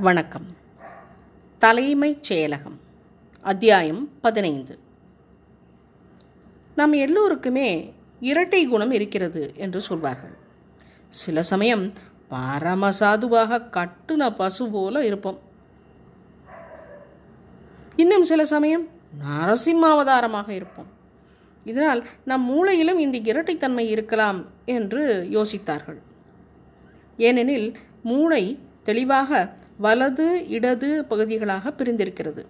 வணக்கம். தலைமைச் செயலகம் அத்தியாயம் பதினைந்து. நம் எல்லோருக்குமே இரட்டை குணம் இருக்கிறது என்று சொல்வார்கள். சில சமயம் பரமசாதுவாக கட்டுன பசு போல இருப்போம். இன்னும் சில சமயம் நரசிம்மாவதாரமாக இருப்போம். இதனால் நம் மூளையிலும் இந்த இரட்டைத்தன்மை இருக்கலாம் என்று யோசித்தார்கள். ஏனெனில் மூளை தெளிவாக வலது இடது பகுதிகளாக பிரிந்திருக்கிறது.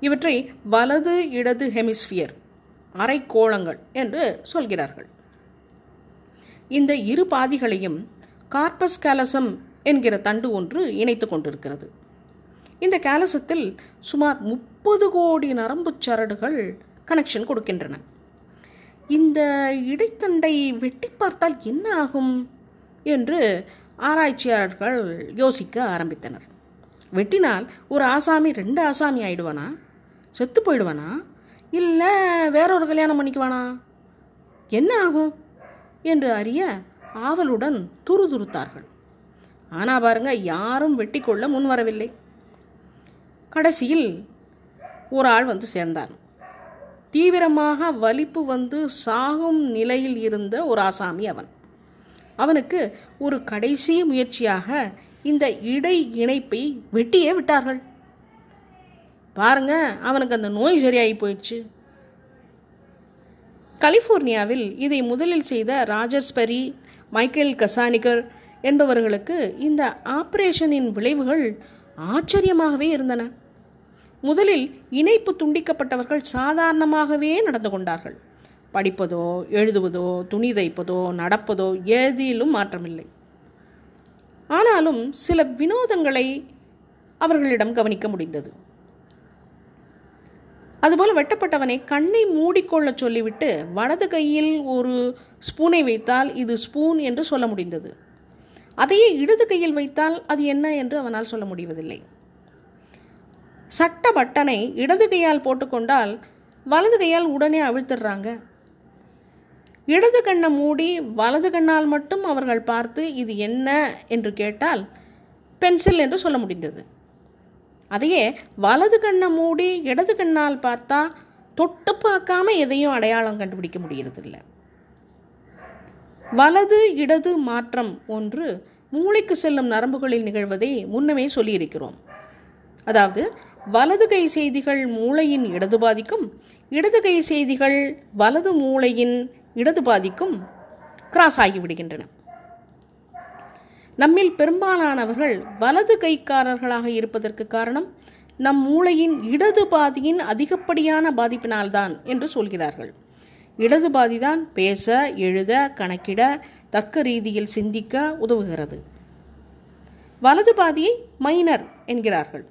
இவற்றை வலது இடது ஹெமிஸ்பியர் அரைக்கோளங்கள் என்று சொல்கிறார்கள். இந்த இரு பாதிகளையும் கார்பஸ் கேலசம் என்கிற தண்டு ஒன்று இணைத்து கொண்டிருக்கிறது. இந்த கேலசத்தில் சுமார் முப்பது கோடி நரம்புச் சரடுகள் கனெக்ஷன் கொடுக்கின்றன. இந்த இடைத்தண்டை வெட்டி பார்த்தால் என்ன ஆகும்? என்று ஆராய்ச்சியாளர்கள் யோசிக்க ஆரம்பித்தனர். வெட்டினால் ஒரு ஆசாமி ரெண்டு ஆசாமி ஆயிடுவானா? செத்து போயிடுவானா? இல்லை வேறொரு கல்யாணம் பண்ணிக்குவானா? என்ன ஆகும்? என்று அறிய ஆவலுடன் துருதுருத்தார்கள். ஆனால் பாருங்க யாரும் வெட்டிக்கொள்ள முன் வரவில்லை. கடைசியில் ஒரு ஆள் வந்து சேர்ந்தான். தீவிரமாக வலிப்பு வந்து சாகும் நிலையில் இருந்த ஒரு ஆசாமி அவன். அவனுக்கு ஒரு கடைசி முயற்சியாக இந்த இடை இணைப்பை வெட்டியே விட்டார்கள். பாருங்க அவனுக்கு அந்த நோய் சரியாகி போயிடுச்சு. கலிஃபோர்னியாவில் இதை முதலில் செய்த ராஜஸ்பரி மைக்கேல் கசானிகர் என்பவர்களுக்கு இந்த ஆபரேஷனின் விளைவுகள் ஆச்சரியமாகவே இருந்தன. முதலில் இணைப்பு துண்டிக்கப்பட்டவர்கள் சாதாரணமாகவே நடந்து கொண்டார்கள். படிப்பதோ எழுதுவதோ துணி தைப்பதோ நடப்பதோ எதிலும் மாற்றமில்லை. ஆனாலும் சில வினோதங்களை அவர்களிடம் கவனிக்க முடிந்தது. அதுபோல் வெட்டப்பட்டவனை கண்ணை மூடிக்கொள்ள சொல்லிவிட்டு வலது கையில் ஒரு ஸ்பூனை வைத்தால் இது ஸ்பூன் என்று சொல்ல முடிந்தது. அதையே இடது கையில் வைத்தால் அது என்ன என்று அவனால் சொல்ல முடிவதில்லை. சட்ட பட்டனை இடது கையால் போட்டுக்கொண்டால் வலது கையால் உடனே அவிழ்த்துடுறாங்க. இடது கண்ணை மூடி வலது கண்ணால் மட்டும் அவர்கள் பார்த்து இது என்ன? என்று கேட்டால் பென்சில் என்று சொல்ல முடிந்தது. அதையே வலது கண்ணை மூடி இடது கண்ணால் பார்த்தா தொட்டு பார்க்காம எதையும் அடையாளம் கண்டுபிடிக்க முடியறதில்லை. வலது இடது மாற்றம் ஒன்று மூளைக்கு செல்லும் நரம்புகளில் நிகழ்வதை முன்னமே சொல்லியிருக்கிறோம். அதாவது வலது கை செய்திகள் மூளையின் இடது பாதிக்கும் இடது கை செய்திகள் வலது மூளையின் இடது பாதிக்கும் கிராஸ் ஆகிவிடுகின்றன நம்மில் பெரும்பாலானவர்கள் வலது கைக்காரர்களாக இருப்பதற்கு காரணம் நம் மூளையின் இடது பாதியின் அதிகப்படியான பாதிப்பினால்தான் என்று சொல்கிறார்கள். இடது பாதிதான் பேச எழுத கணக்கிட தக்க ரீதியில் சிந்திக்க உதவுகிறது. வலது பாதியை மைனர் என்கிறார்கள்.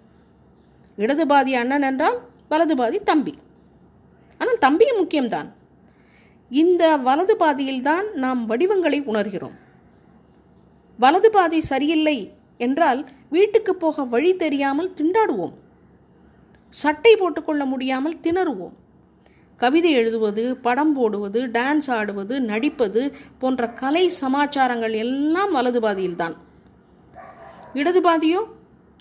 இடது பாதி அண்ணன் என்றால் வலது பாதி தம்பி. ஆனால் தம்பியும் முக்கியம்தான். இந்த வலது பாதியில்தான் நாம் வடிவங்களை உணர்கிறோம். வலது பாதி சரியில்லை என்றால் வீட்டுக்கு போக வழி தெரியாமல் திண்டாடுவோம். சட்டை போட்டுக்கொள்ள முடியாமல் திணறுவோம். கவிதை எழுதுவது படம் போடுவது டான்ஸ் ஆடுவது நடிப்பது போன்ற கலை சமாச்சாரங்கள் எல்லாம் வலது பாதியில்தான். இடது பாதியோ?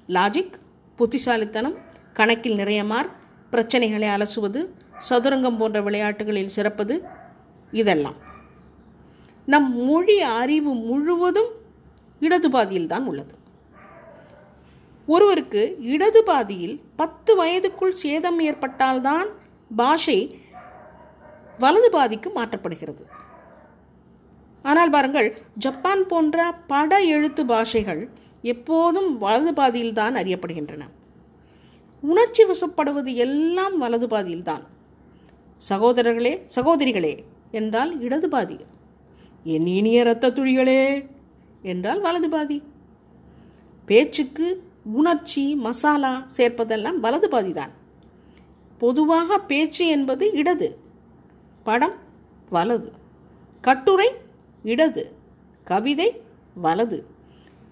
லாஜிக் புத்திசாலித்தனம் கணக்கில் நிறைய மார்க் பிரச்சனைகளை அலசுவது சதுரங்கம் போன்ற விளையாட்டுகளில் சிறப்பது இதெல்லாம். நம் மொழி அறிவு முழுவதும் இடது பாதியில் தான் உள்ளது. ஒருவருக்கு இடது பாதியில் பத்து வயதுக்குள் சேதம் ஏற்பட்டால்தான் பாஷை வலது பாதிக்கு மாற்றப்படுகிறது. ஆனால் பாருங்கள் ஜப்பான் போன்ற பட எழுத்து பாஷைகள் எப்போதும் வலது பாதியில் தான் அறியப்படுகின்றன. உணர்ச்சி வசப்படுவது எல்லாம் வலது பாதியில்தான். சகோதரர்களே சகோதரிகளே என்றால் இடது பாதி. என் இனிய இரத்த துளிகளே என்றால் வலது பாதி. பேச்சுக்கு உணர்ச்சி மசாலா சேர்ப்பதெல்லாம் வலது பாதி தான் பொதுவாக பேச்சு என்பது இடது படம் வலது கட்டுரை இடது கவிதை வலது.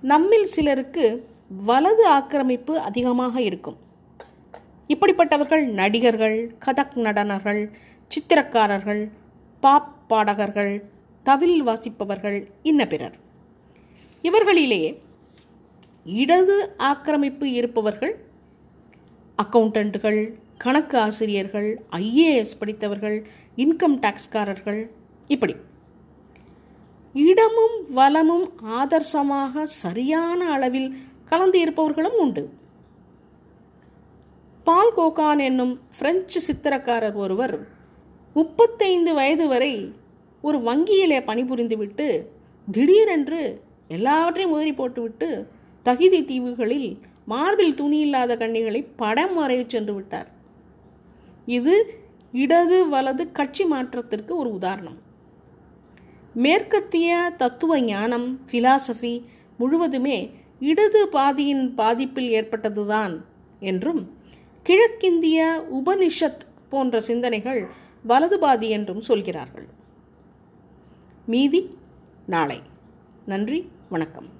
நம்மில் சிலருக்கு வலது ஆக்கிரமிப்பு அதிகமாக இருக்கும். இப்படிப்பட்டவர்கள் நடிகர்கள் கதக் நடனர்கள் சித்திரக்காரர்கள் பாப் பாடகர்கள் தவில் வாசிப்பவர்கள் இன்ன பிறர். இவர்களிலே இடது ஆக்கிரமிப்பு இருப்பவர்கள் அக்கவுண்டன்ட்டுகள் கணக்கு ஆசிரியர்கள் ஐஏஎஸ் படித்தவர்கள் இன்கம் டாக்ஸ்காரர்கள் இப்படி. இடமும் வளமும் ஆதர்சமாக சரியான அளவில் கலந்து இருப்பவர்களும் உண்டு. பால் கோகான் என்னும் பிரெஞ்சு சித்திரக்காரர் ஒருவர் முப்பத்தைந்து வயது வரை ஒரு வங்கியிலே பணிபுரிந்துவிட்டு திடீரென்று எல்லாவற்றையும் உதறி போட்டுவிட்டு தகிதி தீவுகளில் மார்பில் துணி இல்லாத கண்ணிகளை படம் வரைய சென்று விட்டார். இது இடது வலது கட்சி மாற்றத்திற்கு ஒரு உதாரணம். மேற்கத்திய தத்துவ ஞானம் பிலாசபி முழுவதுமே இடது பாதியின் பாதிப்பில் ஏற்பட்டதுதான் என்றும் கிழக்கிந்திய உபனிஷத் போன்ற சிந்தனைகள் வலது பாதி என்றும் சொல்கிறார்கள். மீதி நாளை. நன்றி வணக்கம்.